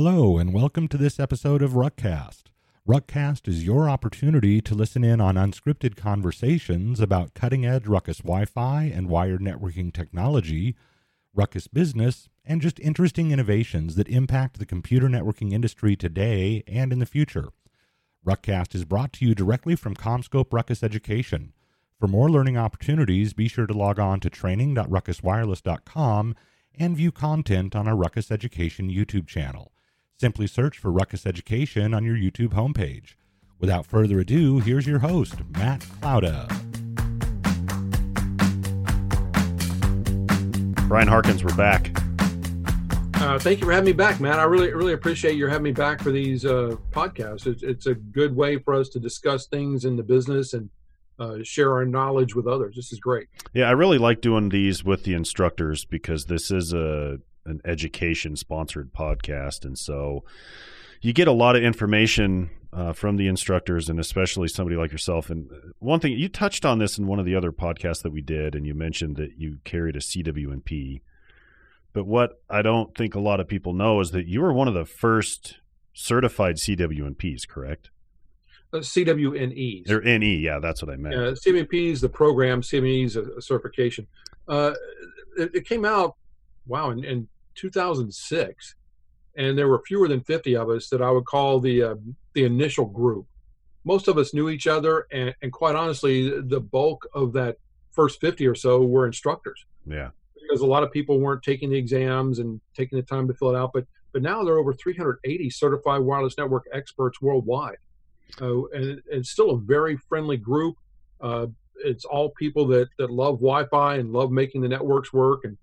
Hello, and welcome to this episode of Ruckcast. Ruckcast is your opportunity to listen in on unscripted conversations about cutting edge Ruckus Wi Fi and wired networking technology, Ruckus business, and just interesting innovations that impact the computer networking industry today and in the future. Ruckcast is brought to you directly from CommScope Ruckus Education. For more learning opportunities, be sure to log on to training.ruckuswireless.com and view content on our Ruckus Education YouTube channel. Simply search for Ruckus Education on your YouTube homepage. Without further ado, here's your host, Matt Clouda. Brian Harkins, we're back. Uh, thank you for having me back, Matt. I really, really appreciate your having me back for these uh, podcasts. It's, it's, a good way for us to discuss things in the business and uh, share our knowledge with others. This is great. Yeah, I really like doing these with the instructors because this is a an education sponsored podcast, and so you get a lot of information uh, from the instructors, and especially somebody like yourself. And one thing you touched on this in one of the other podcasts that we did, and you mentioned that you carried a CWNP. But what I don't think a lot of people know is that you were one of the first certified CWNPs, correct? Uh, CWNEs. Or NE, yeah, that's what I meant. Uh, CWNP is the program, CWNE is a, a certification. Uh, it, it, came out, wow, in, in 2006, and there were fewer than 50 of us that I would call the uh, the initial group. Most of us knew each other, and, and quite honestly, the bulk of that first 50 or so were instructors. Yeah, because a lot of people weren't taking the exams and taking the time to fill it out. But but now there are over 380 certified wireless network experts worldwide, uh, and it's still a very friendly group. Uh, it's all people that that love Wi-Fi and love making the networks work. And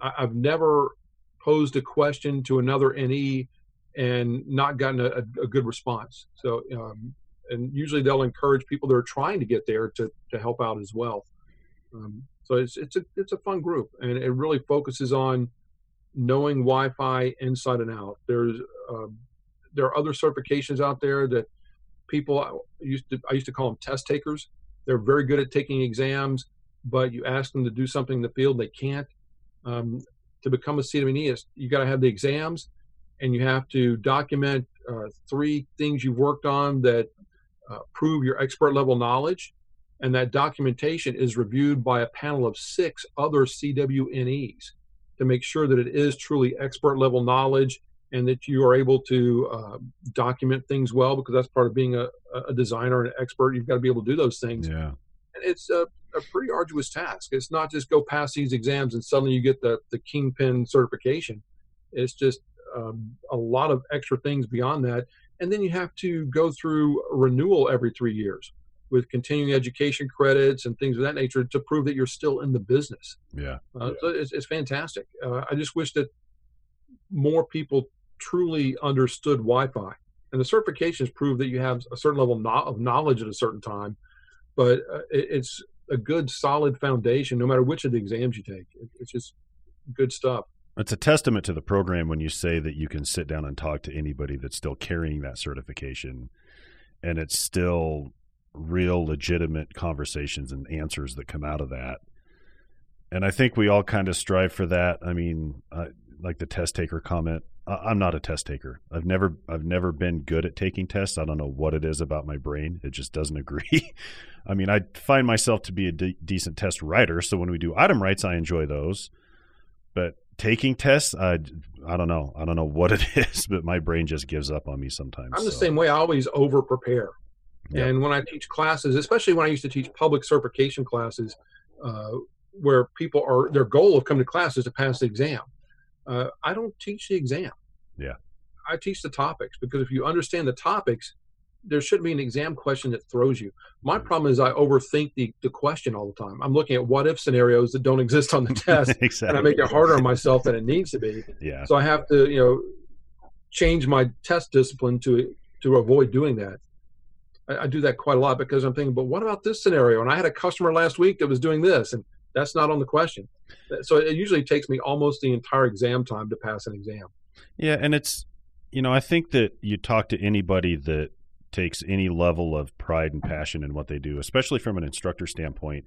I, have never posed a question to another NE and not gotten a, a good response. So, um, and usually they'll encourage people that are trying to get there to, to help out as well. Um, so it's it's a it's a fun group, and it really focuses on knowing Wi-Fi inside and out. There's um, there are other certifications out there that people I used to I used to call them test takers. They're very good at taking exams, but you ask them to do something in the field they can't. Um, to become a CWNE, you got to have the exams and you have to document uh, three things you've worked on that uh, prove your expert level knowledge. And that documentation is reviewed by a panel of six other CWNEs to make sure that it is truly expert level knowledge and that you are able to uh, document things well because that's part of being a, a designer and an expert. You've got to be able to do those things. Yeah. It's a, a pretty arduous task. It's not just go pass these exams and suddenly you get the, the kingpin certification. It's just um, a lot of extra things beyond that. And then you have to go through renewal every three years with continuing education credits and things of that nature to prove that you're still in the business. Yeah. Uh, so it's, it's fantastic. Uh, I just wish that more people truly understood Wi-Fi. And the certifications prove that you have a certain level of knowledge at a certain time, but uh, it's a good solid foundation no matter which of the exams you take. It's just good stuff. It's a testament to the program when you say that you can sit down and talk to anybody that's still carrying that certification and it's still real legitimate conversations and answers that come out of that. And I think we all kind of strive for that. I mean, uh, like the test taker comment, I'm not a test taker. I've never I've never been good at taking tests. I don't know what it is about my brain. It just doesn't agree. I mean, I find myself to be a de- decent test writer, so when we do item writes, I enjoy those. But taking tests, I I don't know. I don't know what it is, but my brain just gives up on me sometimes. I'm the same way. I always over prepare. Yep. And when I teach classes, especially when I used to teach public certification classes, uh, where people are their goal of coming to class is to pass the exam. Uh, I don't teach the exam. Yeah. I teach the topics because if you understand the topics, there shouldn't be an exam question that throws you. My mm. problem is I overthink the, the question all the time. I'm looking at what if scenarios that don't exist on the test, exactly. and I make it harder on myself than it needs to be. Yeah. So I have to, you know, change my test discipline to to avoid doing that. I, I do that quite a lot because I'm thinking, but what about this scenario? And I had a customer last week that was doing this, and that's not on the question. So it usually takes me almost the entire exam time to pass an exam. Yeah, and it's you know I think that you talk to anybody that takes any level of pride and passion in what they do, especially from an instructor standpoint,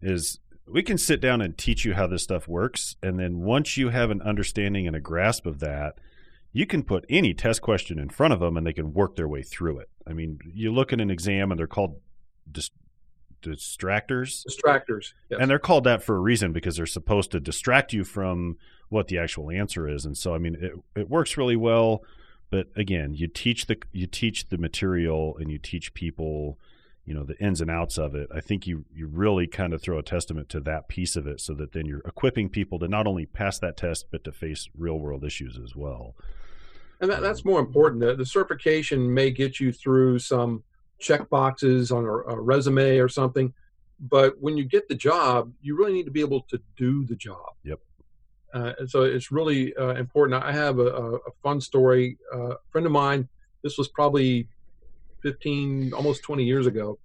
is we can sit down and teach you how this stuff works, and then once you have an understanding and a grasp of that, you can put any test question in front of them and they can work their way through it. I mean, you look at an exam and they're called dis- distractors. Distractors. Yes. And they're called that for a reason because they're supposed to distract you from what the actual answer is. And so, I mean, it, it works really well. But again, you teach the you teach the material and you teach people, you know, the ins and outs of it. I think you you really kind of throw a testament to that piece of it, so that then you're equipping people to not only pass that test but to face real world issues as well. And that, that's um, more important. The, the certification may get you through some check boxes on a, a resume or something, but when you get the job, you really need to be able to do the job. Yep. Uh, and so it's really uh, important. I have a, a, fun story. Uh, a friend of mine, this was probably 15, almost 20 years ago,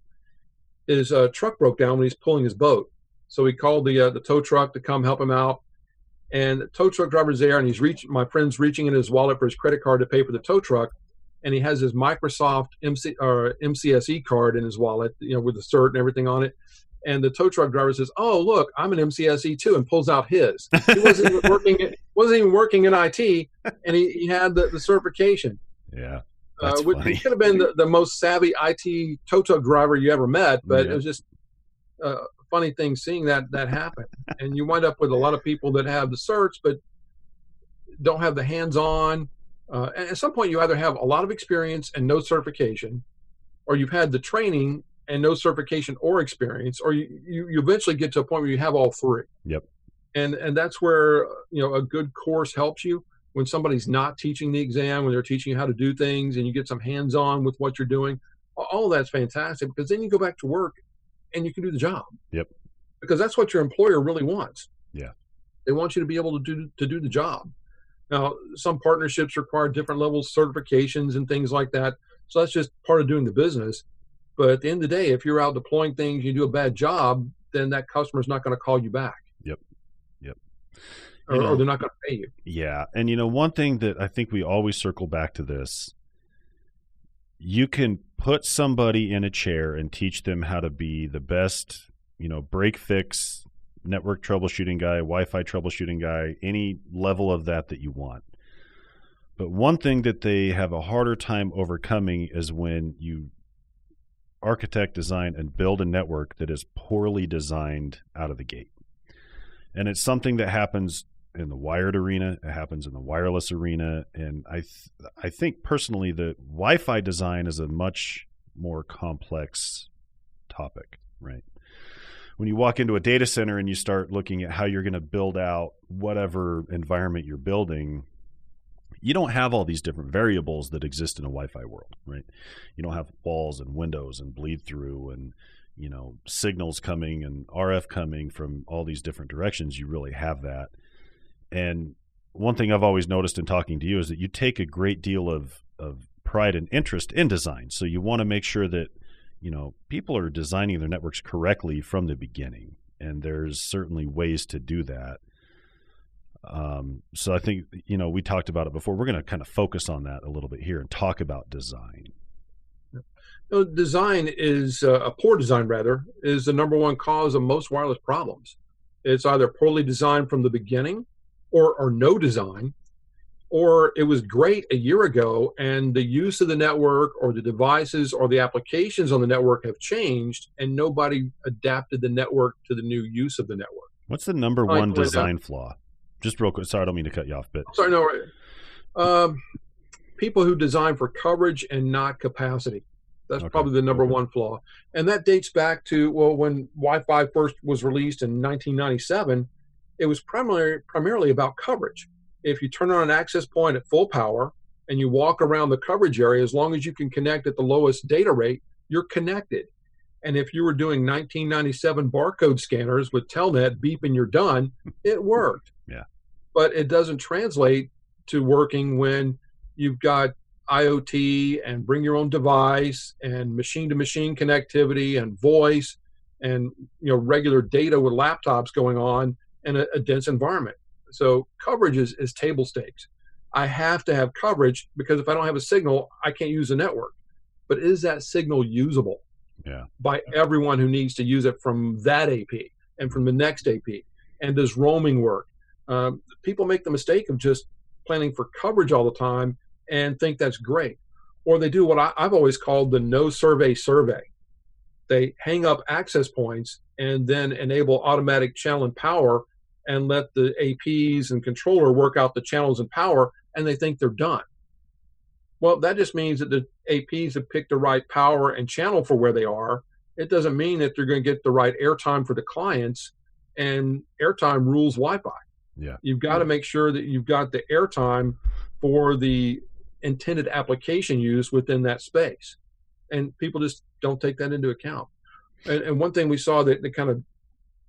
his uh, truck broke down when he's pulling his boat. So he called the uh, the tow truck to come help him out. And the tow truck driver's there, and he's reaching. My friend's reaching in his wallet for his credit card to pay for the tow truck, and he has his Microsoft MC or MCSE card in his wallet, you know, with the cert and everything on it and the tow truck driver says, "Oh, look, I'm an MCSE too," and pulls out his. He wasn't even working. wasn't even working in IT, and he, he had the, the certification. Yeah, uh, which he could have been the, the, most savvy IT tow truck driver you ever met, but yeah. it was just a funny thing seeing that that happen. and you wind up with a lot of people that have the certs, but don't have the hands-on. Uh, and at some point, you either have a lot of experience and no certification, or you've had the training and no certification or experience, or you, you, you eventually get to a point where you have all three. Yep. And and that's where you know a good course helps you when somebody's not teaching the exam, when they're teaching you how to do things, and you get some hands on with what you're doing. All that's fantastic because then you go back to work and you can do the job. Yep. Because that's what your employer really wants. Yeah. They want you to be able to do to do the job. Now, some partnerships require different levels of certifications and things like that. So that's just part of doing the business. But at the end of the day, if you're out deploying things, you do a bad job, then that customer's not going to call you back. Yep. Yep. Or, know, or they're not going to pay you. Yeah. And, you know, one thing that I think we always circle back to this you can put somebody in a chair and teach them how to be the best, you know, break fix, network troubleshooting guy, Wi Fi troubleshooting guy, any level of that that you want. But one thing that they have a harder time overcoming is when you architect, design, and build a network that is poorly designed out of the gate. And it's something that happens in the wired arena, it happens in the wireless arena, and I th- I think personally that Wi-Fi design is a much more complex topic, right? When you walk into a data center and you start looking at how you're going to build out whatever environment you're building, you don't have all these different variables that exist in a Wi-Fi world, right? You don't have walls and windows and bleed through and you know signals coming and RF coming from all these different directions. You really have that. And one thing I've always noticed in talking to you is that you take a great deal of of pride and interest in design. So you want to make sure that you know people are designing their networks correctly from the beginning. And there's certainly ways to do that um, so I think you know we talked about it before. We're going to kind of focus on that a little bit here and talk about design. Design is uh, a poor design, rather, is the number one cause of most wireless problems. It's either poorly designed from the beginning, or or no design, or it was great a year ago and the use of the network or the devices or the applications on the network have changed and nobody adapted the network to the new use of the network. What's the number one design flaw? just real quick. Sorry, I don't mean to cut you off, but sorry, no. Um, people who design for coverage and not capacity. That's okay. probably the number okay. one flaw, and that dates back to well when Wi-Fi first was released in 1997. It was primarily primarily about coverage. If you turn on an access point at full power and you walk around the coverage area, as long as you can connect at the lowest data rate, you're connected. And if you were doing 1997 barcode scanners with Telnet, beep and you're done, it worked. Yeah. But it doesn't translate to working when you've got IoT and bring your own device and machine to machine connectivity and voice and you know regular data with laptops going on in a, a dense environment. So coverage is, is table stakes. I have to have coverage because if I don't have a signal, I can't use the network. But is that signal usable? Yeah. By everyone who needs to use it from that AP and from the next AP? And does roaming work? Um, people make the mistake of just planning for coverage all the time and think that's great. Or they do what I, I've always called the no survey survey. They hang up access points and then enable automatic channel and power and let the APs and controller work out the channels and power, and they think they're done. Well, that just means that the APs have picked the right power and channel for where they are. It doesn't mean that they're going to get the right airtime for the clients, and airtime rules Wi Fi. Yeah. You've got to make sure that you've got the airtime for the intended application use within that space. And people just don't take that into account. And, and one thing we saw that, that kind of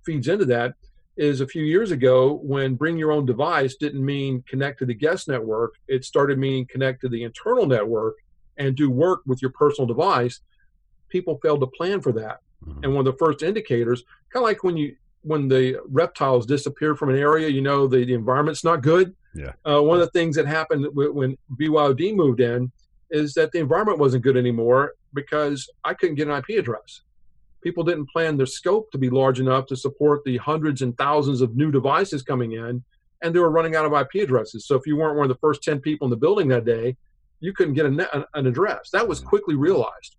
feeds into that is a few years ago when bring your own device didn't mean connect to the guest network, it started meaning connect to the internal network and do work with your personal device. People failed to plan for that. Mm-hmm. And one of the first indicators, kind of like when you when the reptiles disappear from an area, you know the, the environment's not good. Yeah. Uh, one of the things that happened when BYOD moved in is that the environment wasn't good anymore because I couldn't get an IP address people didn't plan their scope to be large enough to support the hundreds and thousands of new devices coming in, and they were running out of IP addresses. So if you weren't one of the first 10 people in the building that day, you couldn't get an address. That was quickly realized.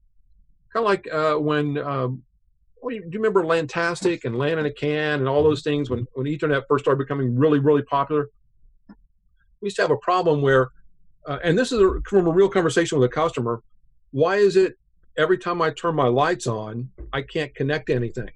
Kind of like uh, when, um, well, you, do you remember LANtastic and LAN in a can and all those things when, when Ethernet first started becoming really, really popular? We used to have a problem where, uh, and this is a, from a real conversation with a customer, why is it every time I turn my lights on, I can't connect anything.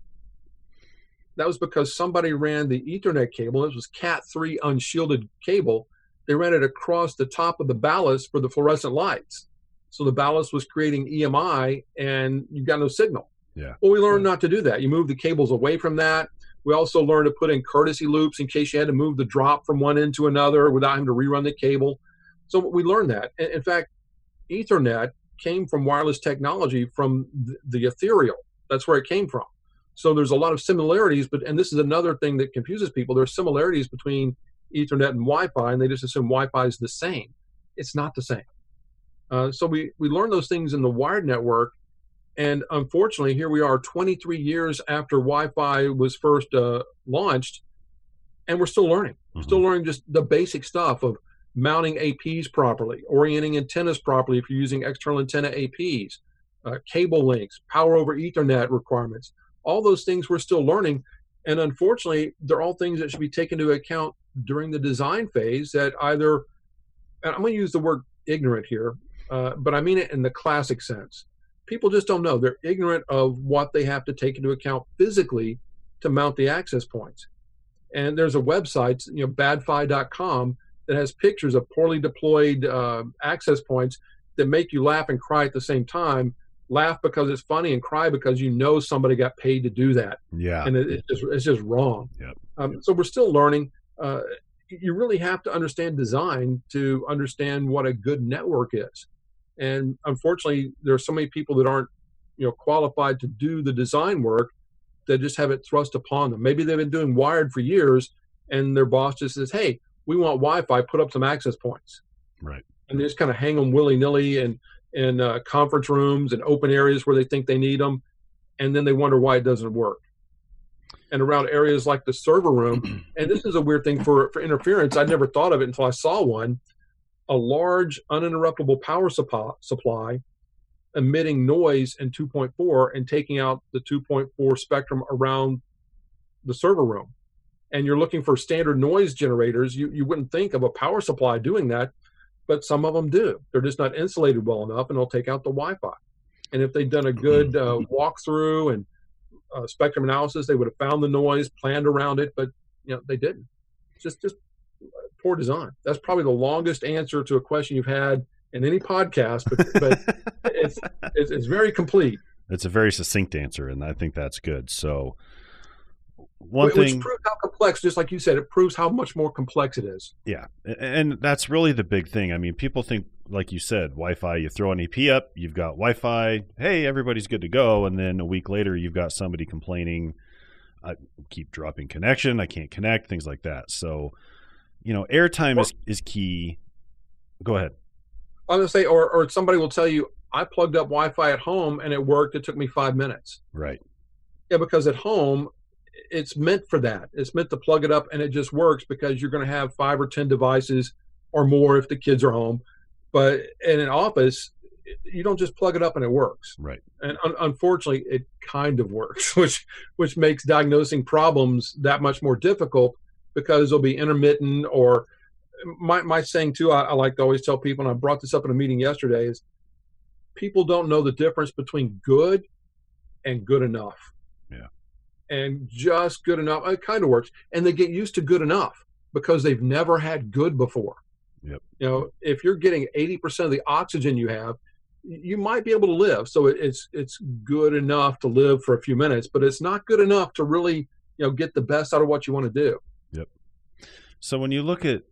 That was because somebody ran the Ethernet cable. This was Cat3 unshielded cable. They ran it across the top of the ballast for the fluorescent lights. So the ballast was creating EMI and you got no signal. Yeah. Well, we learned yeah. not to do that. You move the cables away from that. We also learned to put in courtesy loops in case you had to move the drop from one end to another without having to rerun the cable. So we learned that. In fact, Ethernet came from wireless technology from the ethereal. That's where it came from. So there's a lot of similarities, but and this is another thing that confuses people. There's similarities between Ethernet and Wi-Fi, and they just assume Wi-Fi is the same. It's not the same. Uh, so we we learn those things in the wired network, and unfortunately, here we are, 23 years after Wi-Fi was first uh, launched, and we're still learning. Mm-hmm. Still learning just the basic stuff of mounting APs properly, orienting antennas properly if you're using external antenna APs, uh, cable links, power over Ethernet requirements. All those things we're still learning. And unfortunately, they're all things that should be taken into account during the design phase that either, and I'm going to use the word ignorant here, uh, but I mean it in the classic sense. People just don't know. They're ignorant of what they have to take into account physically to mount the access points. And there's a website, you know, badfi.com, that has pictures of poorly deployed uh, access points that make you laugh and cry at the same time. Laugh because it's funny and cry because you know somebody got paid to do that. Yeah, and it, it's just it's just wrong. Yep. Um, yep. So we're still learning. Uh, you really have to understand design to understand what a good network is. And unfortunately, there are so many people that aren't, you know, qualified to do the design work that just have it thrust upon them. Maybe they've been doing wired for years, and their boss just says, "Hey, we want Wi-Fi, put up some access points. Right. And they just kind of hang them willy-nilly in in uh, conference rooms and open areas where they think they need them, and then they wonder why it doesn't work. And around areas like the server room, and this is a weird thing for for interference. I never thought of it until I saw one. A large uninterruptible power supply, supply emitting noise in 2.4 and taking out the 2.4 spectrum around the server room and you're looking for standard noise generators, you, you wouldn't think of a power supply doing that, but some of them do. They're just not insulated well enough, and they'll take out the Wi-Fi. And if they'd done a good uh, walkthrough and uh, spectrum analysis, they would have found the noise, planned around it, but you know they didn't. Just just poor design. That's probably the longest answer to a question you've had in any podcast, but, but it's, it's, it's very complete. It's a very succinct answer, and I think that's good. So one which, thing, proves how complex, just like you said, it proves how much more complex it is. Yeah, and that's really the big thing. I mean, people think, like you said, Wi-Fi. You throw an AP up, you've got Wi-Fi. Hey, everybody's good to go, and then a week later, you've got somebody complaining, "I keep dropping connection. I can't connect." Things like that. So, you know, airtime is is key. Go ahead. i'm gonna say, or or somebody will tell you, I plugged up Wi-Fi at home and it worked. It took me five minutes. Right. Yeah, because at home it's meant for that. It's meant to plug it up and it just works because you're going to have five or 10 devices or more if the kids are home. But in an office, you don't just plug it up and it works. Right. And un- unfortunately, it kind of works, which which makes diagnosing problems that much more difficult because they'll be intermittent or my my saying too. I, I like to always tell people, and I brought this up in a meeting yesterday, is people don't know the difference between good and good enough. And just good enough, it kind of works. And they get used to good enough because they've never had good before. Yep. You know, if you're getting 80% of the oxygen you have, you might be able to live. So it's it's good enough to live for a few minutes, but it's not good enough to really, you know, get the best out of what you want to do. Yep. So when you look at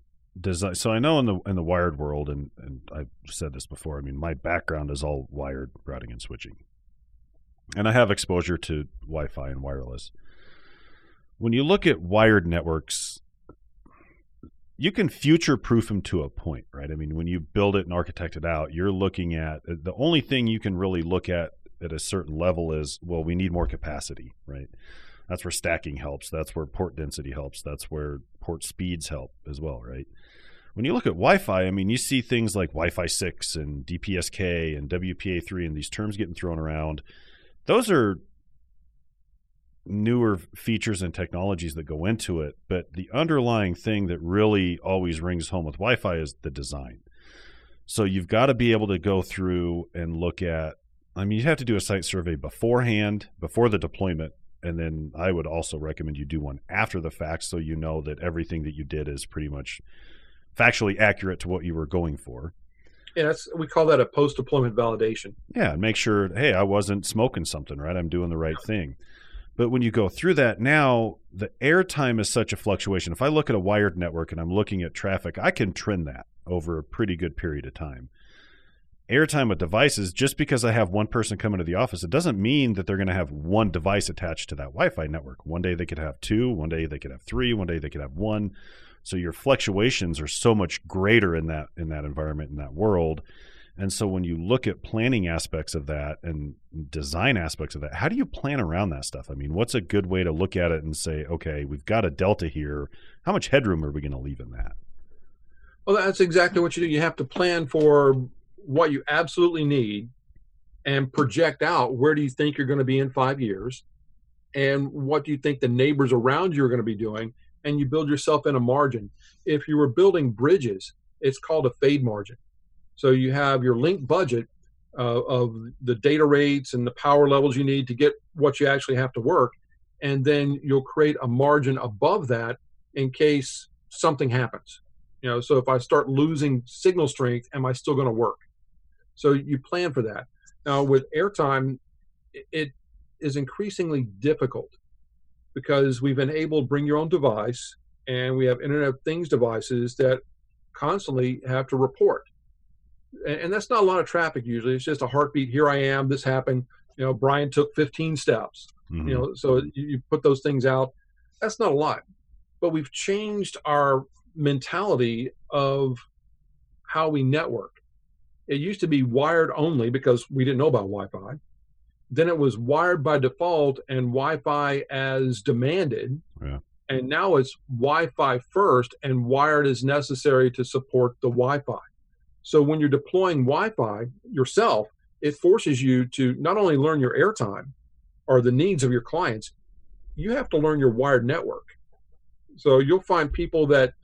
design, so I know in the in the wired world, and and I've said this before. I mean, my background is all wired routing and switching, and I have exposure to Wi-Fi and wireless. When you look at wired networks, you can future proof them to a point, right? I mean, when you build it and architect it out, you're looking at uh, the only thing you can really look at at a certain level is, well, we need more capacity, right? That's where stacking helps. That's where port density helps. That's where port speeds help as well, right? When you look at Wi-Fi, I mean, you see things like Wi-Fi 6 and DPSK and WPA3 and these terms getting thrown around. Those are newer features and technologies that go into it, but the underlying thing that really always rings home with Wi-Fi is the design. So you've got to be able to go through and look at I mean, you have to do a site survey beforehand, before the deployment, and then I would also recommend you do one after the fact so you know that everything that you did is pretty much factually accurate to what you were going for. Yeah, that's we call that a post deployment validation. Yeah, and make sure, hey, I wasn't smoking something, right? I'm doing the right thing. But when you go through that now, the airtime is such a fluctuation. If I look at a wired network and I'm looking at traffic, I can trend that over a pretty good period of time. Airtime with devices, just because I have one person come into the office, it doesn't mean that they're going to have one device attached to that Wi Fi network. One day they could have two, one day they could have three, one day they could have one. So your fluctuations are so much greater in that in that environment in that world. And so when you look at planning aspects of that and design aspects of that, how do you plan around that stuff? I mean, what's a good way to look at it and say, okay, we've got a delta here. How much headroom are we going to leave in that? Well, that's exactly what you do. You have to plan for what you absolutely need and project out where do you think you're going to be in five years and what do you think the neighbors around you are going to be doing and you build yourself in a margin. If you were building bridges it's called a fade margin. So you have your link budget uh, of the data rates and the power levels you need to get what you actually have to work and then you'll create a margin above that in case something happens. You know so if i start losing signal strength am i still going to work? So you plan for that. Now with airtime, it is increasingly difficult because we've enabled bring your own device and we have Internet of Things devices that constantly have to report. And that's not a lot of traffic usually. It's just a heartbeat. Here I am. This happened. You know, Brian took 15 steps. Mm-hmm. You know, so you put those things out. That's not a lot. But we've changed our mentality of how we network. It used to be wired only because we didn't know about Wi Fi. Then it was wired by default and Wi Fi as demanded. Yeah. And now it's Wi Fi first and wired as necessary to support the Wi Fi. So when you're deploying Wi Fi yourself, it forces you to not only learn your airtime or the needs of your clients, you have to learn your wired network. So you'll find people that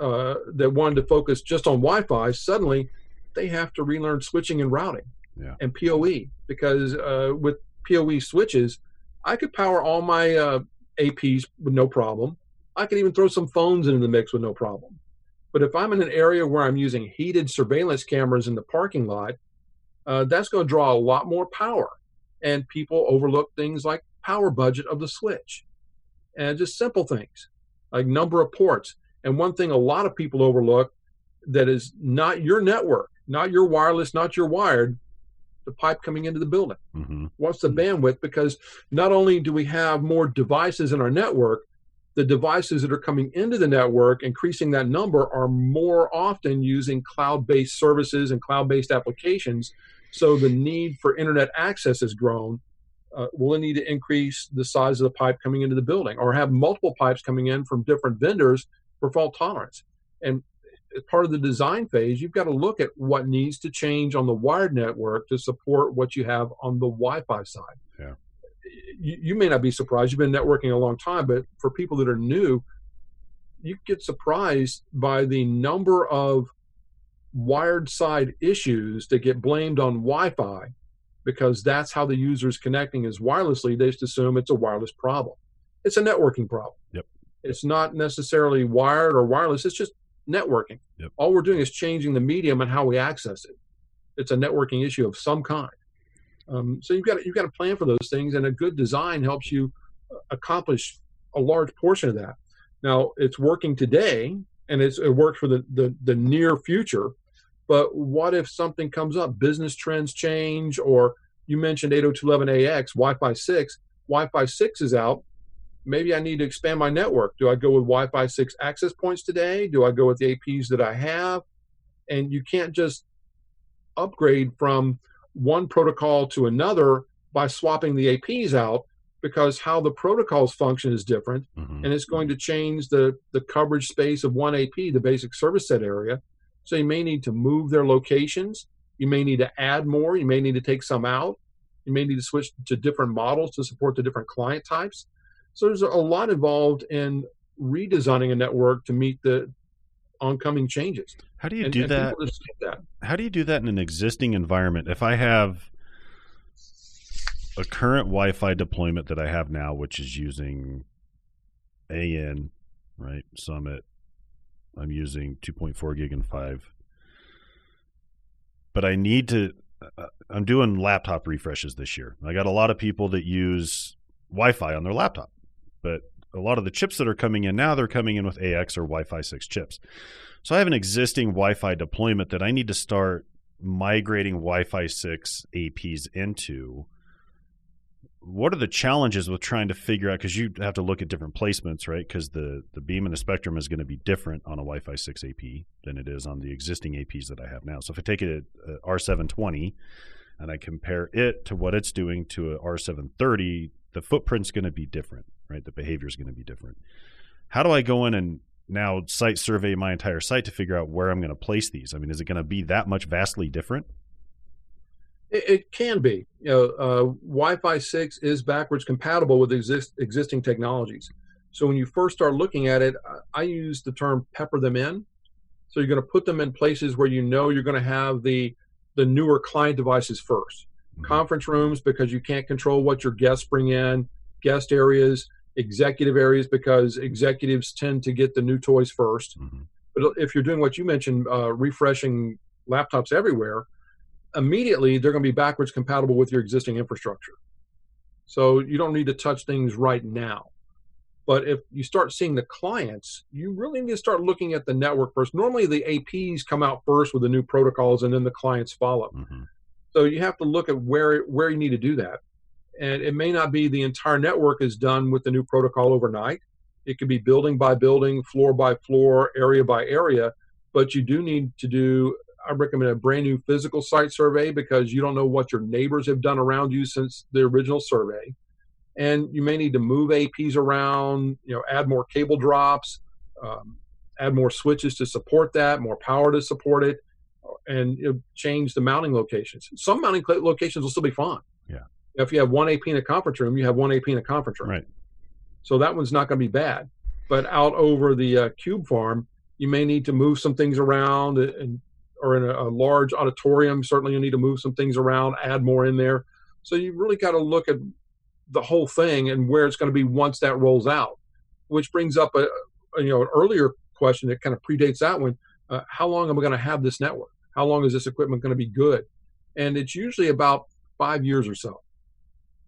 uh, that wanted to focus just on Wi-Fi suddenly they have to relearn switching and routing yeah. and PoE because uh, with PoE switches, I could power all my uh, APs with no problem. I could even throw some phones into the mix with no problem. But if I'm in an area where I'm using heated surveillance cameras in the parking lot, uh, that's going to draw a lot more power. And people overlook things like power budget of the switch and just simple things like number of ports. And one thing a lot of people overlook that is not your network not your wireless, not your wired, the pipe coming into the building. Mm-hmm. What's the bandwidth? Because not only do we have more devices in our network, the devices that are coming into the network, increasing that number, are more often using cloud based services and cloud based applications. So the need for internet access has grown. Uh, we'll need to increase the size of the pipe coming into the building or have multiple pipes coming in from different vendors for fault tolerance. And as part of the design phase, you've got to look at what needs to change on the wired network to support what you have on the Wi-Fi side. Yeah. You, you may not be surprised. You've been networking a long time, but for people that are new, you get surprised by the number of wired side issues that get blamed on Wi-Fi because that's how the user is connecting is wirelessly. They just assume it's a wireless problem. It's a networking problem. Yep. It's not necessarily wired or wireless. It's just networking. Yep. All we're doing is changing the medium and how we access it. It's a networking issue of some kind. Um, so you've got to, you've got to plan for those things, and a good design helps you uh, accomplish a large portion of that. Now it's working today, and it's, it works for the, the the near future. But what if something comes up? Business trends change, or you mentioned 802.11ax, Wi-Fi 6. Wi-Fi 6 is out maybe I need to expand my network. Do I go with Wi Fi 6 access points today? Do I go with the APs that I have? And you can't just upgrade from one protocol to another by swapping the APs out because how the protocols function is different Mhm. and it's going to change the, the coverage space of one AP, the basic service set area. So you may need to move their locations. You may need to add more. You may need to take some out. You may need to switch to different models to support the different client types. So there's a lot involved in redesigning a network to meet the oncoming changes. How do you and, do and that? people just skip that. How do you do that in an existing environment? If I have a current Wi-Fi deployment that I have now, which is using AN, right? Summit. I'm using 2.4 gig and five, but I need to. Uh, I'm doing laptop refreshes this year. I got a lot of people that use Wi-Fi on their laptop, but a lot of the chips that are coming in now, they're coming in with AX or Wi-Fi 6 chips. So I have an existing Wi-Fi deployment that I need to start migrating Wi-Fi 6 APs into. What are the challenges with trying to figure out because you have to look at different placements, right? Because the the beam and the spectrum is going to be different on a Wi-Fi 6 AP than it is on the existing APs that I have now. So if I take it at uh, R720 and I compare it to what it's doing to a R730, the footprint's going to be different, right? The behavior is going to be different. How do I go in and now site survey my entire site to figure out where I'm going to place these? I mean, is it going to be that much vastly different? It, it can be. You know, uh, Wi-Fi 6 is backwards compatible with exist, existing technologies. So when you first start looking at it, I- use the term pepper them in. So you're going to put them in places where you know you're going to have the the newer client devices 1st Mhm. Conference rooms because you can't control what your guests bring in, guest areas, executive areas because executives tend to get the new toys first. Mhm. But if you're doing what you mentioned, uh, refreshing laptops everywhere, immediately they're going to be backwards compatible with your existing infrastructure. So you don't need to touch things right now. But if you start seeing the clients, you really need to start looking at the network first. Normally, the APs come out first with the new protocols, and then the clients follow. Mhm. So you have to look at where where you need to do that. And it may not be the entire network is done with the new protocol overnight. It could be building by building, floor by floor, area by area. But you do need to do. I recommend a brand new physical site survey because you don't know what your neighbors have done around you since the original survey, and you may need to move APs around. You know, add more cable drops, um, add more switches to support that, more power to support it and you know, change the mounting locations. Some mounting locations will still be fine. Yeah. If you have one AP in a conference room, you have one AP in a conference room. Right. So that one's not going to be bad. But out over the uh, cube farm, you may need to move some things around, and or in a, a large auditorium, certainly you need to move some things around, add more in there. So you really got to look at the whole thing and where it's going to be once that rolls out. Which brings up a, a you know an earlier question that kind of predates that one. Uh, how long am I going to have this network? How long is this equipment going to be good? And it's usually about five years or so.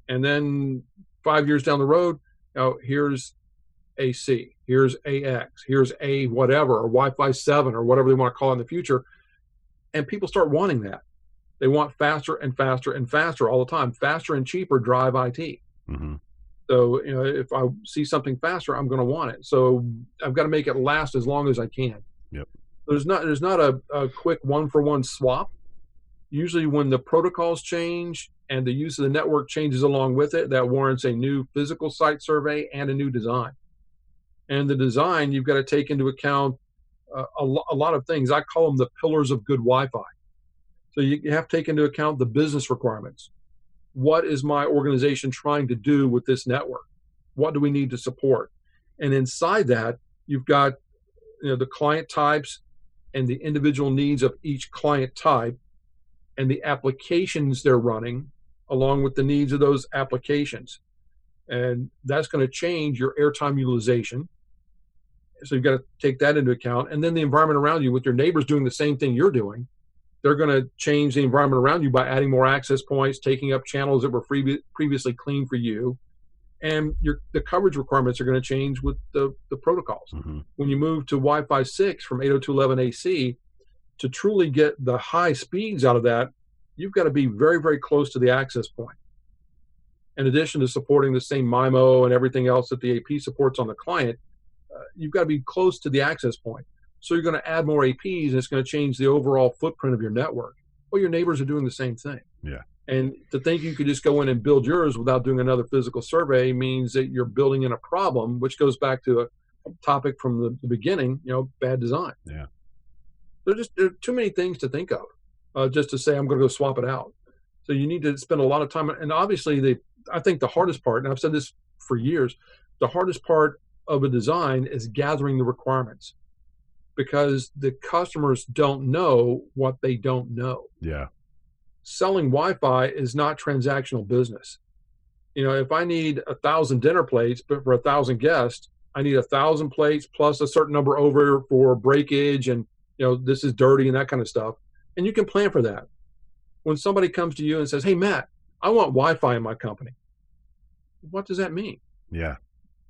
And then five years down the road, you know, here's AC, here's AX, here's A whatever, or Wi Fi 7, or whatever they want to call it in the future. And people start wanting that. They want faster and faster and faster all the time. Faster and cheaper drive IT. Mhm. So, you know, if I see something faster, I'm going to want it. So I've got to make it last as long as I can. Yep. There's not there's not a, a quick one for one swap. Usually, when the protocols change and the use of the network changes along with it, that warrants a new physical site survey and a new design. And the design, you've got to take into account uh, a, lo- a lot of things. I call them the pillars of good Wi-Fi. So you, you have to take into account the business requirements. What is my organization trying to do with this network? What do we need to support? And inside that, you've got you know the client types and the individual needs of each client type and the applications they're running along with the needs of those applications and that's going to change your airtime utilization so you've got to take that into account and then the environment around you with your neighbors doing the same thing you're doing they're going to change the environment around you by adding more access points taking up channels that were free, previously clean for you and your the coverage requirements are going to change with the, the protocols. Mm-hmm. When you move to Wi-Fi 6 from 802.11ac, to truly get the high speeds out of that, you've got to be very, very close to the access point. In addition to supporting the same MIMO and everything else that the AP supports on the client, uh, you've got to be close to the access point. So you're going to add more APs, and it's going to change the overall footprint of your network. Well, your neighbors are doing the same thing. Yeah. And to think you could just go in and build yours without doing another physical survey means that you're building in a problem, which goes back to a topic from the, the beginning, you know, bad design. Yeah. There just there are too many things to think of uh, just to say I'm going to go swap it out. So you need to spend a lot of time. And obviously, the I think the hardest part, and I've said this for years, the hardest part of a design is gathering the requirements because the customers don't know what they don't know Yeah. selling Wi-Fi is not transactional business. You know, if I need a thousand dinner plates, but for a thousand guests, I need a thousand plates plus a certain number over for breakage and you know this is dirty and that kind of stuff, and you can plan for that. When somebody comes to you and says, "Hey, Matt, I want Wi-Fi in my company," what does that mean? Yeah.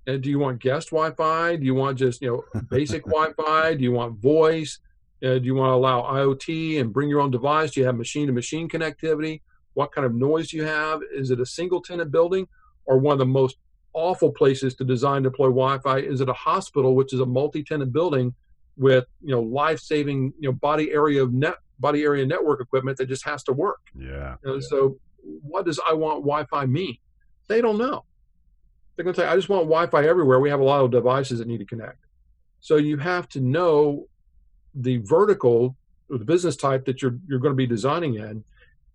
And do you want guest Wi-Fi? Do you want just you know basic Wi-Fi? Do you want voice? Uh, do you want to allow IoT and bring your own device? Do you have machine-to-machine connectivity? What kind of noise do you have? Is it a single-tenant building or one of the most awful places to design deploy Wi-Fi? Is it a hospital, which is a multi-tenant building with you know life-saving you know body area of net body area network equipment that just has to work? Yeah. You know, So, what does I want Wi-Fi mean? They don't know. They're going to say, I just want Wi-Fi everywhere. We have a lot of devices that need to connect. So you have to know the vertical or the business type that you're you're going to be designing in,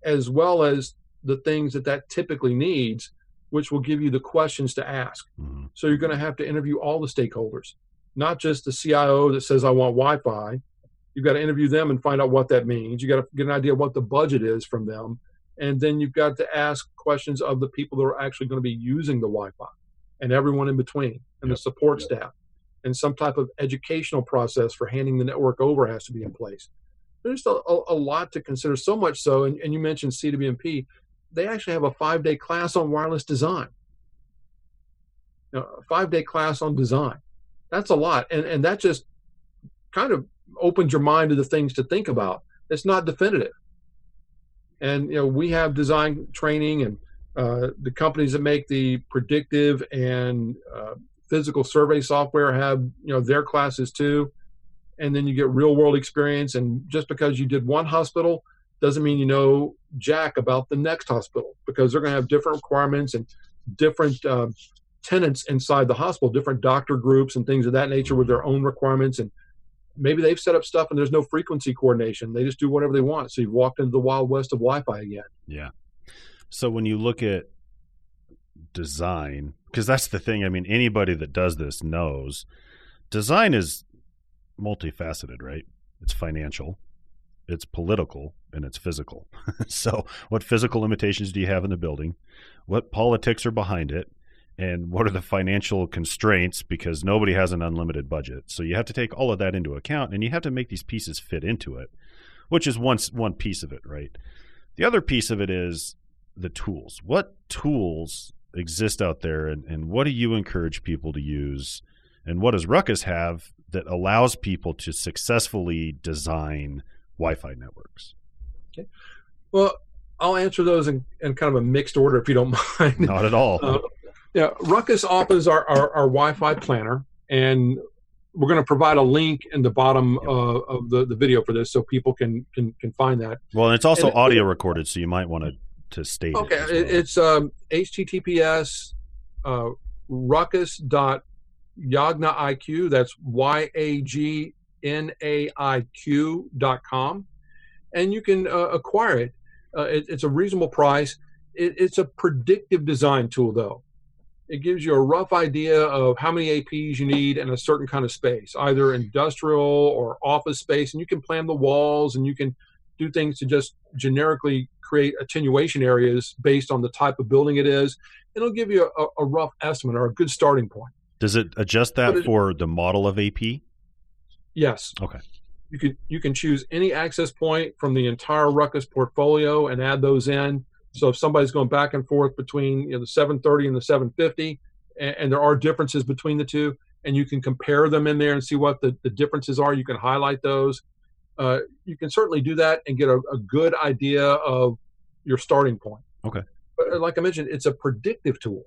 as well as the things that that typically needs, which will give you the questions to ask. hmm So you're going to have to interview all the stakeholders, not just the CIO that says I want Wi-Fi. You've got to interview them and find out what that means. You got to get an idea of what the budget is from them, and then you've got to ask questions of the people that are actually going to be using the Wi-Fi, and everyone in between, and Yep. the support staff, and some type of educational process for handing the network over has to be in place. There's a, a, lot to consider. So much so, and, and you mentioned CWNP, they actually have a five-day class on wireless design you know, a five day class on design. That's a lot. And, and that just kind of opens your mind to the things to think about. It's not definitive. And, you know, we have design training and uh, the companies that make the predictive and uh, physical survey software have, you know, their classes too. And then you get real world experience. And just because you did one hospital doesn't mean you know jack about the next hospital because they're going to have different requirements and different um, tenants inside the hospital, different doctor groups and things of that nature with their own requirements. And maybe they've set up stuff and there's no frequency coordination. They just do whatever they want. So you've walked into the wild west of Wi Fi again. Yeah. So when you look at design, because that's the thing, I mean, anybody that does this knows design is multifaceted, right? It's financial, it's political, and it's physical. so, what physical limitations do you have in the building? What politics are behind it? And what are the financial constraints? Because nobody has an unlimited budget. So, you have to take all of that into account and you have to make these pieces fit into it, which is one, one piece of it, right? The other piece of it is the tools. What tools exist out there, and, and what do you encourage people to use? And what does Ruckus have that allows people to successfully design Wi Fi networks? Well, I'll answer those in, in kind of a mixed order if you don't mind. Not at all. Uh, yeah, Ruckus offers our, our, our Wi-Fi planner, and we're going to provide a link in the bottom uh, of the, the video for this, so people can can, can find that. well, and it's also and- audio recorded, so you might want to to state Okay, it. well. it's um, HTTPS uh, ruckus dot yagnaiq. That's Y A G naiq.com, and you can uh, acquire it. Uh, it. It's a reasonable price. It, it's a predictive design tool, though. It gives you a rough idea of how many APs you need in a certain kind of space, either industrial or office space, and you can plan the walls and you can do things to just generically create attenuation areas based on the type of building it is. It'll give you a, a rough estimate or a good starting point. Does it adjust that it, for the model of AP? Yes. Okay. You can you can choose any access point from the entire Ruckus portfolio and add those in. So if somebody's going back and forth between you know, the 730 and the 750, and, and, there are differences between the two, and you can compare them in there and see what the, the differences are, you can highlight those. Uh, you can certainly do that and get a, a, good idea of your starting point. Okay. But uh, like I mentioned, it's a predictive tool.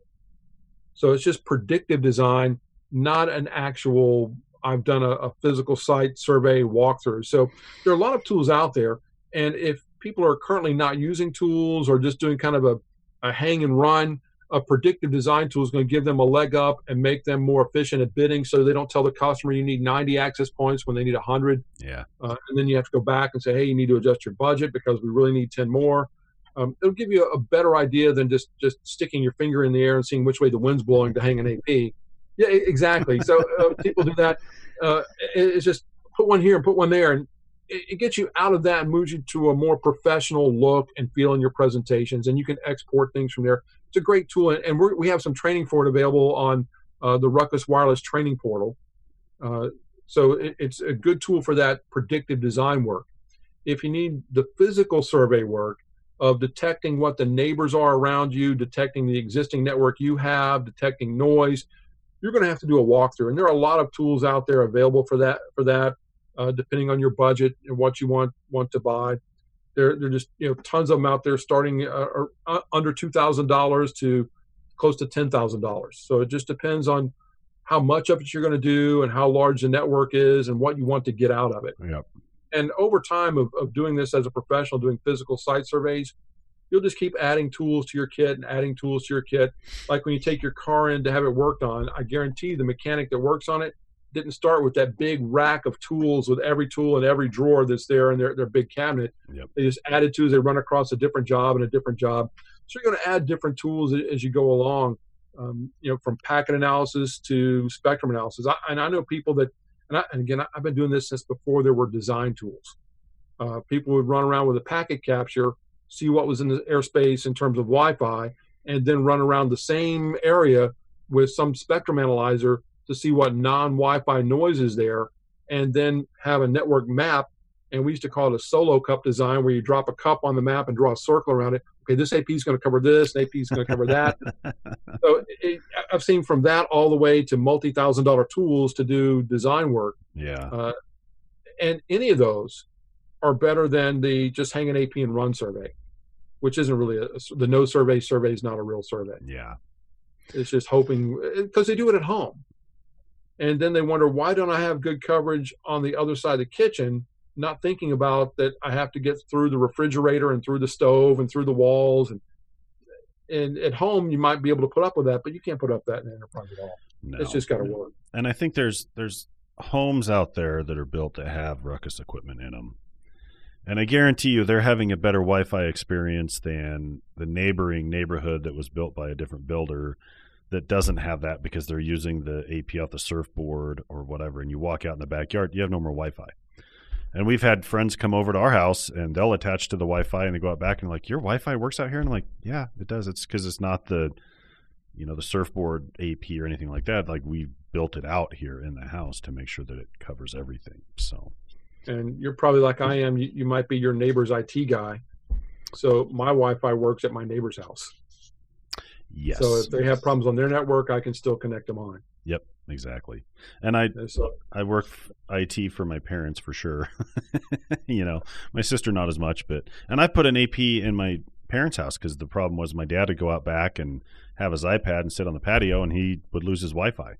So it's just predictive design, not an actual, I've done a, a physical site survey walkthrough. So there are a lot of tools out there. And if people are currently not using tools or just doing kind of a, a hang and run, a predictive design tool is going to give them a leg up and make them more efficient at bidding so they don't tell the customer you need 90 access points when they need 100 yeah. Uh, and then you have to go back and say hey you need to adjust your budget because we really need 10 more. Um, it'll give you a better idea than just just sticking your finger in the air and seeing which way the wind's blowing to hang an ap yeah exactly. So uh, people do that. Uh, it's just put one here and put one there and it, gets you out of that and moves you to a more professional look and feel in your presentations, and you can export things from there. It's a great tool, and we have some training for it available on uh, the Ruckus Wireless Training Portal. Uh, so it, it's a good tool for that predictive design work. If you need the physical survey work of detecting what the neighbors are around you, detecting the existing network you have, detecting noise, you're going to have to do a walkthrough. And there are a lot of tools out there available for that. For that, uh, depending on your budget and what you want want to buy. There, there are just you know tons of them out there, starting uh, uh under two thousand dollars to close to ten thousand dollars. So it just depends on how much of it you're going to do and how large the network is and what you want to get out of it. Yep. And over time of, of doing this as a professional, doing physical site surveys, you'll just keep adding tools to your kit and adding tools to your kit. Like when you take your car in to have it worked on, I guarantee the mechanic that works on it didn't start with that big rack of tools with every tool in every drawer that's there in their, their big cabinet. Yep. They just added to as they run across a different job and a different job. So you're going to add different tools as you go along, um, you know, from packet analysis to spectrum analysis. I, and I know people that, and, I, and again, I've been doing this since before there were design tools. Uh, people would run around with a packet capture, see what was in the airspace in terms of Wi-Fi, and then run around the same area with some spectrum analyzer to see what non-Wi-Fi noise is there, and then have a network map. And we used to call it a solo cup design, where you drop a cup on the map and draw a circle around it. Okay, this AP is going to cover this, and AP is going to cover that. so it, I've seen from that all the way to multi-thousand dollar tools to do design work. Yeah. Uh, and any of those are better than the just hang an AP and run survey, which isn't really a, the no survey survey is not a real survey. Yeah. It's just hoping because they do it at home and then they wonder why don't I have good coverage on the other side of the kitchen, not thinking about that I have to get through the refrigerator and through the stove and through the walls and and at home you might be able to put up with that, but you can't put up that in enterprise at all. No. It's just got to work. And I think there's there's homes out there that are built to have ruckus equipment in them. And I guarantee you they're having a better Wi-Fi experience than the neighboring neighborhood that was built by a different builder that doesn't have that because they're using the AP off the surfboard or whatever, and you walk out in the backyard, you have no more Wi-Fi. And we've had friends come over to our house and they'll attach to the Wi-Fi and they go out back and like, your Wi-Fi works out here, and I'm like, yeah, it does. It's because it's not the, you know, the surfboard AP or anything like that. Like we built it out here in the house to make sure that it covers everything. So. And you're probably like I am. You, you might be your neighbor's IT guy. So my Wi-Fi works at my neighbor's house. Yes. So if they have problems on their network, I can still connect them on. Yep, exactly. And I so, I work IT for my parents for sure. you know, my sister not as much, but and I put an AP in my parents' house because the problem was my dad would go out back and have his iPad and sit on the patio, and he would lose his Wi-Fi.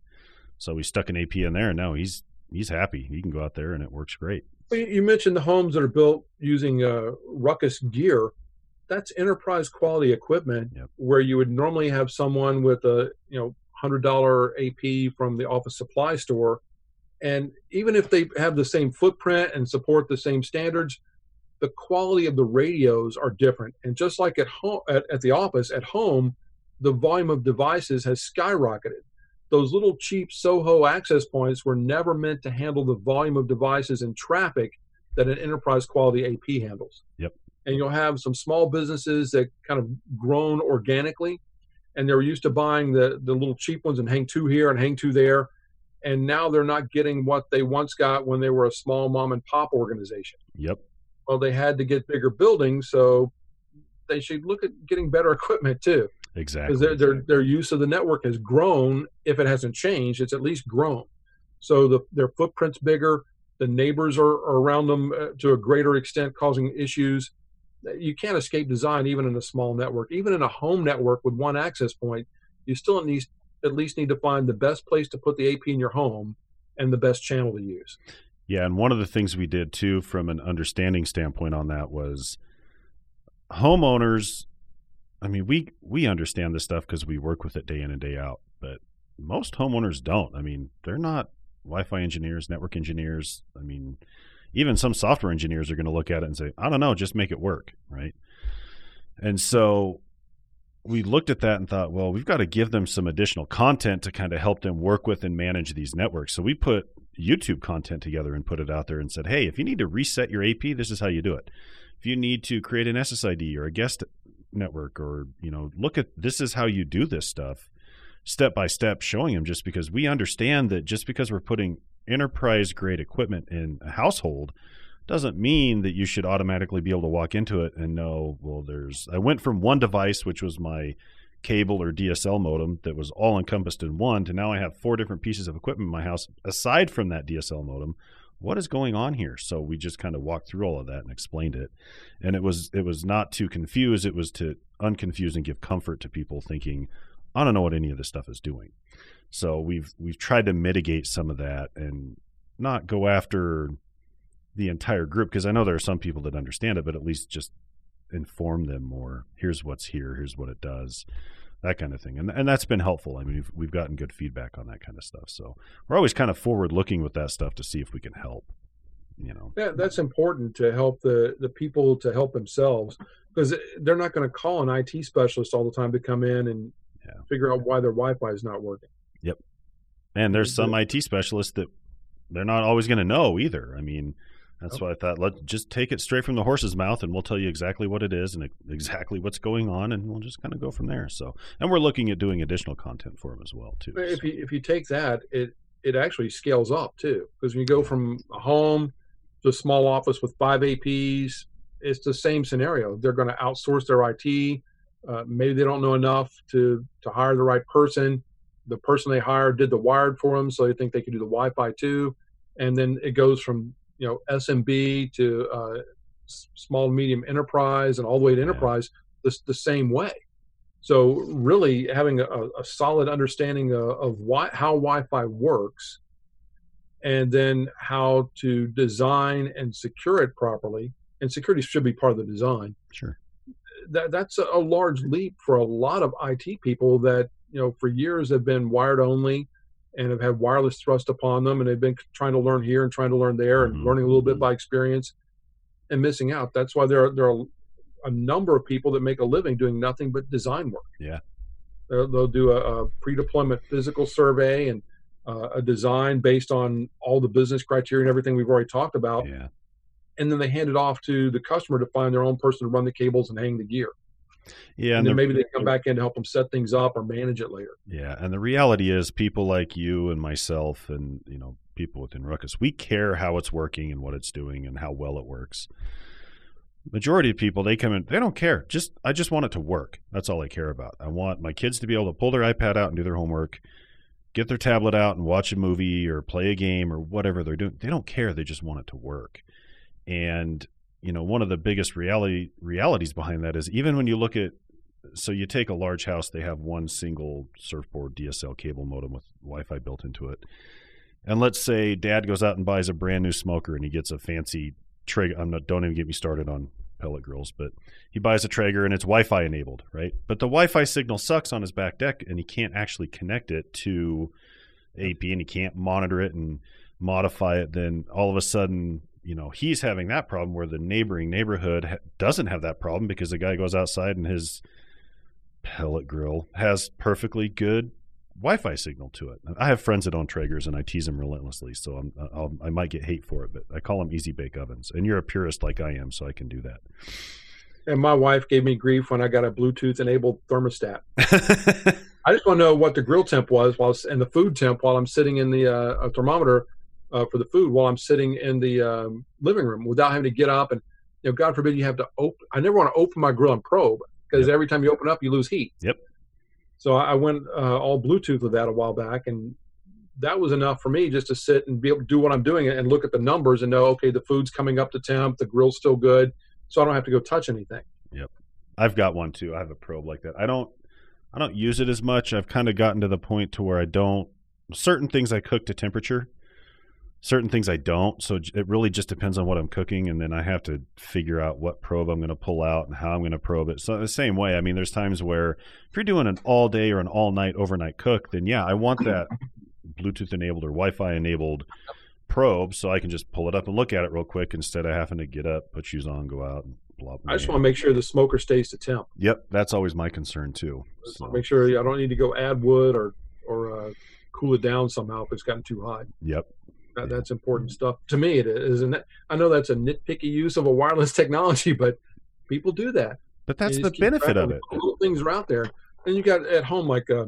So we stuck an AP in there, and now he's he's happy. He can go out there, and it works great. You mentioned the homes that are built using uh, Ruckus gear that's enterprise quality equipment yep. where you would normally have someone with a you know hundred dollar AP from the office supply store, And even if they have the same footprint and support the same standards, the quality of the radios are different. And just like at home, at, at the office, at home, the volume of devices has skyrocketed. Those little cheap Soho access points were never meant to handle the volume of devices and traffic that an enterprise quality AP handles. Yep. And you'll have some small businesses that kind of grown organically and they're used to buying the, the little cheap ones and hang two here and hang two there. And now they're not getting what they once got when they were a small mom and pop organization. Yep. Well, they had to get bigger buildings, so they should look at getting better equipment too. Exactly. Because their, their their use of the network has grown. If it hasn't changed, it's at least grown. So the, their footprint's bigger. The neighbors are, are around them uh, to a greater extent, causing issues you can't escape design even in a small network. Even in a home network with one access point, you still at least at least need to find the best place to put the AP in your home and the best channel to use. Yeah, and one of the things we did too from an understanding standpoint on that was homeowners I mean, we we understand this stuff because we work with it day in and day out, but most homeowners don't. I mean, they're not Wi-Fi engineers, network engineers. I mean, even some software engineers are going to look at it and say, I don't know, just make it work, right? And so we looked at that and thought, well, we've got to give them some additional content to kind of help them work with and manage these networks. So we put YouTube content together and put it out there and said, hey, if you need to reset your AP, this is how you do it. If you need to create an SSID or a guest network or, you know, look at this is how you do this stuff step by step showing them just because we understand that just because we're putting enterprise grade equipment in a household doesn't mean that you should automatically be able to walk into it and know, well, there's, I went from one device, which was my cable or DSL modem that was all encompassed in one, to now I have four different pieces of equipment in my house aside from that DSL modem. What is going on here? So we just kind of walked through all of that and explained it. And it was it was not to confuse, it was to unconfuse and give comfort to people thinking, I don't know what any of this stuff is doing. So we've we've tried to mitigate some of that and not go after the entire group because I know there are some people that understand it, but at least just inform them more. Here's what's here. Here's what it does. That kind of thing, and and that's been helpful. I mean, we've we've gotten good feedback on that kind of stuff. So we're always kind of forward looking with that stuff to see if we can help. You know, yeah, that's important to help the the people to help themselves because they're not going to call an IT specialist all the time to come in and yeah. figure out why their Wi-Fi is not working. Yep. And there's some IT specialists that they're not always going to know either. I mean, that's why I thought let just take it straight from the horse's mouth, and we'll tell you exactly what it is and exactly what's going on, and we'll just kind of go from there. So, and we're looking at doing additional content for them as well too. If so. you if you take that, it it actually scales up too, because when you go from a home to a small office with five APs, it's the same scenario. They're going to outsource their IT. Uh, maybe they don't know enough to to hire the right person the person they hired did the wired for them, so they think they can do the Wi-Fi too. And then it goes from you know SMB to uh, small medium enterprise and all the way to enterprise yeah. the, the same way. So really having a, a solid understanding of, of why, how Wi-Fi works, and then how to design and secure it properly. And security should be part of the design. Sure. That, that's a large leap for a lot of IT people that you know for years have been wired only and have had wireless thrust upon them and they've been trying to learn here and trying to learn there and mm-hmm. learning a little bit mm-hmm. by experience and missing out. That's why there are, there are a number of people that make a living doing nothing but design work. Yeah. They'll, they'll do a, a, pre-deployment physical survey and uh, a design based on all the business criteria and everything we've already talked about. Yeah and then they hand it off to the customer to find their own person to run the cables and hang the gear yeah, and, and then the, maybe they come back in to help them set things up or manage it later. Yeah, and the reality is, people like you and myself, and you know, people within Ruckus, we care how it's working and what it's doing and how well it works. Majority of people, they come in, they don't care. Just I just want it to work. That's all I care about. I want my kids to be able to pull their iPad out and do their homework, get their tablet out and watch a movie or play a game or whatever they're doing. They don't care. They just want it to work. And you know, one of the biggest reality realities behind that is even when you look at so you take a large house, they have one single surfboard DSL cable modem with Wi-Fi built into it. And let's say dad goes out and buys a brand new smoker and he gets a fancy Traeger. I'm not, don't even get me started on pellet grills, but he buys a Traeger and it's Wi-Fi enabled, right? But the Wi-Fi signal sucks on his back deck and he can't actually connect it to AP and he can't monitor it and modify it, then all of a sudden, you know, he's having that problem where the neighboring neighborhood ha- doesn't have that problem because the guy goes outside and his pellet grill has perfectly good Wi-Fi signal to it. I have friends that own Traegers, and I tease them relentlessly. So I'm, I'll, i might get hate for it, but I call them easy bake ovens. And you're a purist like I am, so I can do that. And my wife gave me grief when I got a Bluetooth enabled thermostat. I just want to know what the grill temp was while and the food temp while I'm sitting in the uh, thermometer uh, for the food while I'm sitting in the um, living room without having to get up and you know God forbid you have to open. I never want to open my grill and probe because yep. every time you open up you lose heat. Yep. So I went uh, all Bluetooth with that a while back, and that was enough for me just to sit and be able to do what I'm doing and look at the numbers and know okay the food's coming up to temp, the grill's still good, so I don't have to go touch anything. Yep. I've got one too. I have a probe like that. I don't I don't use it as much. I've kind of gotten to the point to where I don't certain things I cook to temperature. Certain things I don't. So it really just depends on what I'm cooking and then I have to figure out what probe I'm going to pull out and how I'm going to probe it. So the same way, I mean there's times where if you're doing an all day or an all night overnight cook, then yeah, I want that Bluetooth enabled or Wi-Fi enabled probe so I can just pull it up and look at it real quick instead of having to get up, put shoes on, go out and blah, blah. I just want to make sure the smoker stays to temp. Yep, that's always my concern too. So. Make sure I don't need to go add wood or or uh, cool it down somehow if it's gotten too hot. Yep. That, that's important stuff to me. It is, and I know that's a nitpicky use of a wireless technology, but people do that. But that's the benefit of it. Little things are out there, and you got at home like uh,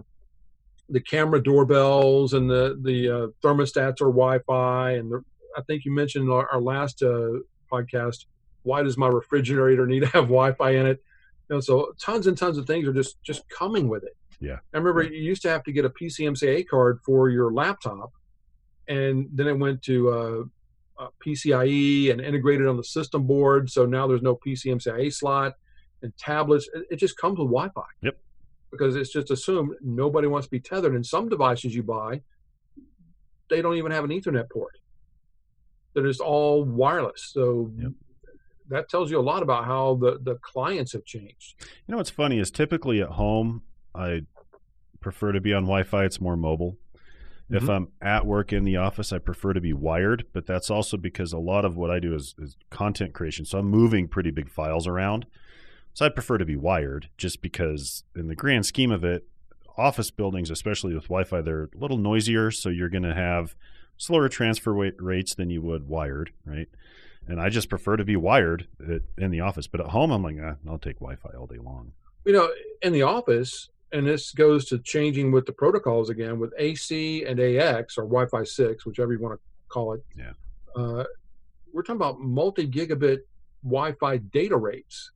the camera doorbells and the the uh, thermostats or Wi-Fi, and the, I think you mentioned our, our last uh, podcast why does my refrigerator need to have Wi-Fi in it? You know, so tons and tons of things are just just coming with it. Yeah. I remember you used to have to get a PCMCIA card for your laptop, and then it went to uh, uh, PCIe and integrated on the system board. So now there's no PCMCIA slot and tablets. It, it just comes with Wi-Fi. Yep. Because it's just assumed nobody wants to be tethered. And some devices you buy, they don't even have an Ethernet port. They're just all wireless. So yep that tells you a lot about how the the clients have changed. You know what's funny is typically at home I prefer to be on Wi-Fi. It's more mobile. Mm-hmm. If I'm at work in the office, I prefer to be wired, but that's also because a lot of what I do is, is content creation. So I'm moving pretty big files around. So I prefer to be wired just because, in the grand scheme of it, office buildings, especially with Wi Fi, they're a little noisier. So you're going to have slower transfer rates than you would wired, right? and I just prefer to be wired in the office. But at home, I'm like, eh, I'll take Wi-Fi all day long. You know, in the office, and this goes to changing with the protocols again with AC and AX or Wi-Fi six, whichever you want to call it. Yeah. Uh, we're talking about multi-gigabit Wi-Fi data rates,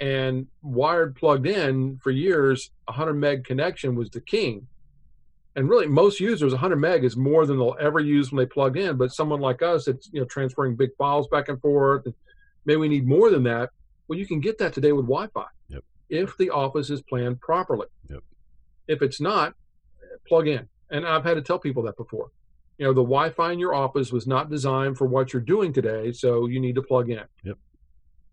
and wired plugged in for years, 100 meg connection was the king and really most users 100 meg is more than they'll ever use when they plug in but someone like us it's you know transferring big files back and forth and maybe we need more than that well you can get that today with wi-fi. If the office is planned properly yep. if it's not plug in and i've had to tell people that before you know the wi-fi in your office was not designed for what you're doing today so you need to plug in yep.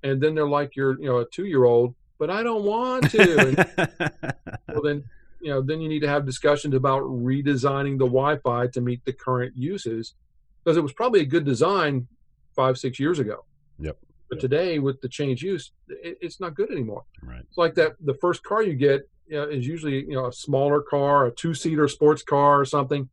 and then they're like you're you know a two year old but i don't want to well then you know, then you need to have discussions about redesigning the Wi-Fi to meet the current uses, because it was probably a good design five, six years ago. Yep. But today, with the change use, it, it's not good anymore. Right. It's like that. The first car you get you know, is usually you know a smaller car, a two-seater sports car or something,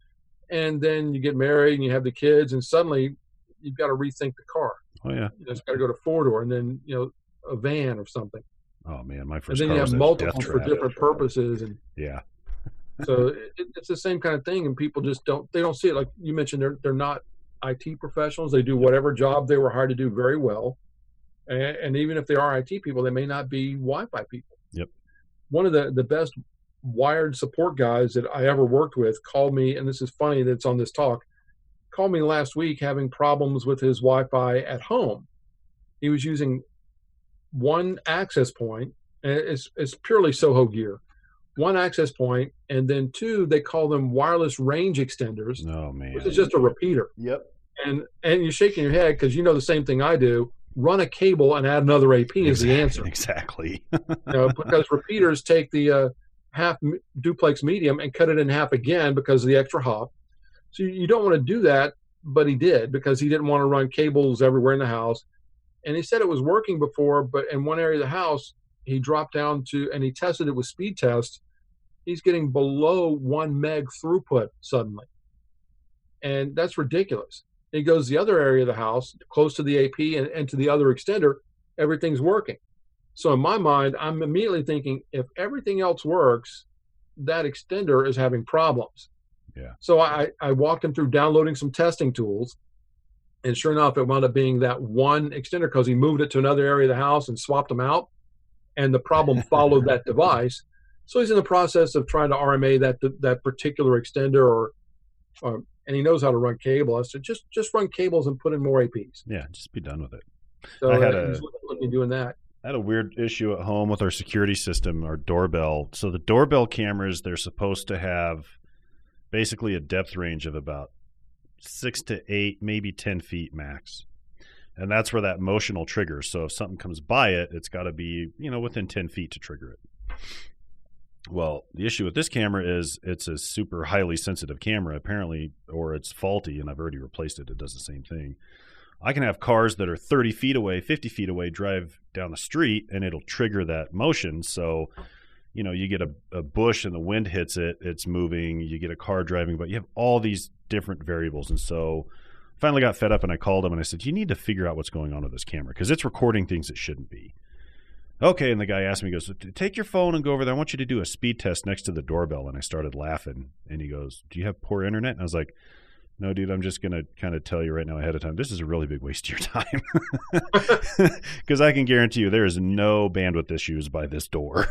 and then you get married and you have the kids, and suddenly you've got to rethink the car. Oh yeah. You know, it's got to go to four door, and then you know a van or something. Oh man, my first. And then you have multiple for different purposes, and yeah. so it, it's the same kind of thing, and people just don't they don't see it. Like you mentioned, they're they're not IT professionals. They do whatever job they were hired to do very well, and, and even if they are IT people, they may not be Wi-Fi people. Yep. One of the the best wired support guys that I ever worked with called me, and this is funny that it's on this talk. Called me last week having problems with his Wi-Fi at home. He was using one access point, and it's, it's purely Soho gear, one access point, and then two, they call them wireless range extenders. Oh man, which is just a repeater. Yep. And and you're shaking your head because you know the same thing I do. Run a cable and add another AP exactly, is the answer. Exactly. you know, because repeaters take the uh, half duplex medium and cut it in half again because of the extra hop. So you don't want to do that but he did because he didn't want to run cables everywhere in the house. And he said it was working before, but in one area of the house, he dropped down to and he tested it with speed tests. He's getting below one meg throughput suddenly. And that's ridiculous. He goes the other area of the house, close to the AP and, and to the other extender, everything's working. So in my mind, I'm immediately thinking if everything else works, that extender is having problems. Yeah. So I, I walked him through downloading some testing tools. And sure enough, it wound up being that one extender because he moved it to another area of the house and swapped them out. And the problem followed that device. So he's in the process of trying to RMA that that particular extender, or, or and he knows how to run cable. I said, just just run cables and put in more APs. Yeah, just be done with it. So I had a, looking doing that. I had a weird issue at home with our security system, our doorbell. So the doorbell cameras, they're supposed to have basically a depth range of about six to eight, maybe ten feet max. And that's where that motion will trigger. So if something comes by it, it's got to be, you know, within 10 feet to trigger it. Well, the issue with this camera is it's a super highly sensitive camera, apparently, or it's faulty, and I've already replaced it. It does the same thing. I can have cars that are 30 feet away, 50 feet away, drive down the street, and it'll trigger that motion. So, you know, you get a, a bush and the wind hits it, it's moving. You get a car driving, but you have all these different variables. And so, finally got fed up and I called him and I said, You need to figure out what's going on with this camera because it's recording things it shouldn't be. Okay. And the guy asked me, he goes, Take your phone and go over there. I want you to do a speed test next to the doorbell. And I started laughing. And he goes, Do you have poor internet? And I was like, no, dude, I'm just going to kind of tell you right now ahead of time. This is a really big waste of your time. Because I can guarantee you there is no bandwidth issues by this door.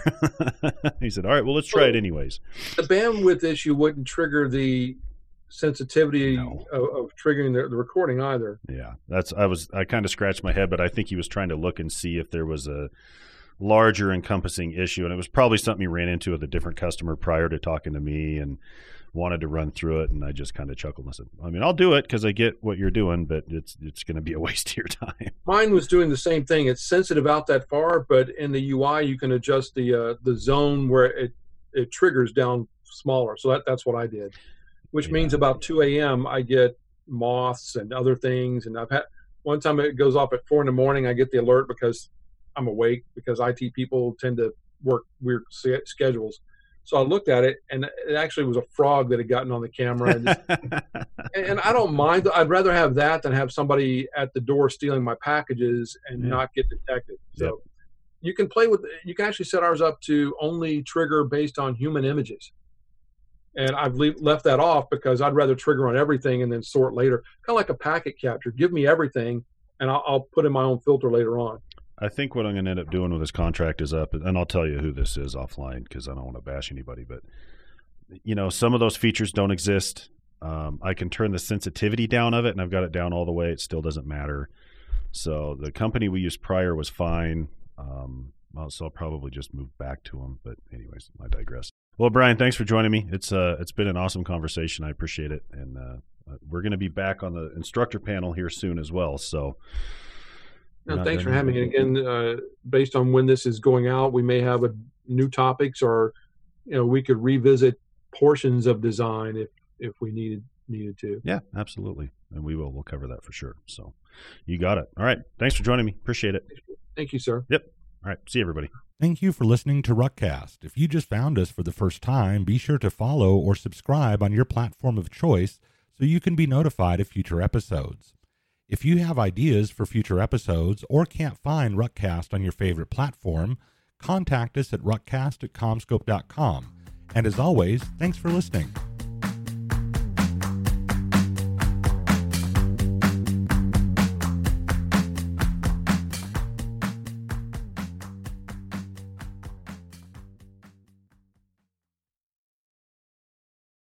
he said, All right, well, let's try it anyways. The bandwidth issue wouldn't trigger the sensitivity no. of, of, triggering the, the, recording either. Yeah, that's I was I kind of scratched my head, but I think he was trying to look and see if there was a larger encompassing issue, and it was probably something you ran into with a different customer prior to talking to me, and wanted to run through it, and I just kind of chuckled and said, "I mean, I'll do it because I get what you're doing, but it's it's going to be a waste of your time." Mine was doing the same thing. It's sensitive out that far, but in the UI you can adjust the uh, the zone where it it triggers down smaller. So that that's what I did which yeah. means about 2 a.m. I get moths and other things. And I've had one time it goes off at four in the morning. I get the alert because I'm awake because IT people tend to work weird schedules. So I looked at it, and it actually was a frog that had gotten on the camera. And, just, and, I don't mind. I'd rather have that than have somebody at the door stealing my packages and yeah. not get detected. So yep. you can play with. You can actually set ours up to only trigger based on human images and I've le- left that off because I'd rather trigger on everything and then sort later, kind of like a packet capture. Give me everything, and I'll, I'll put in my own filter later on. I think what I'm going to end up doing when this contract is up, and I'll tell you who this is offline because I don't want to bash anybody, but you know, some of those features don't exist. Um, I can turn the sensitivity down of it, and I've got it down all the way. It still doesn't matter. So the company we used prior was fine. Um, so I'll probably just move back to them. But anyways, I digress. Well, Brian, thanks for joining me. It's uh, it's been an awesome conversation. I appreciate it, and uh, uh we're going to be back on the instructor panel here soon as well. So, no, thanks for having me again. Uh, based on when this is going out, we may have a new topics, or you know, we could revisit portions of design if if we needed needed to. Yeah, absolutely, and we will. We'll cover that for sure. So, you got it. All right, thanks for joining me. Appreciate it. Thank you, sir. Yep. All right. See everybody. Thank you for listening to Ruckcast. If you just found us for the first time, be sure to follow or subscribe on your platform of choice so you can be notified of future episodes. If you have ideas for future episodes or can't find Ruckcast on your favorite platform, contact us at ruckcast at commscope.com. And as always, thanks for listening.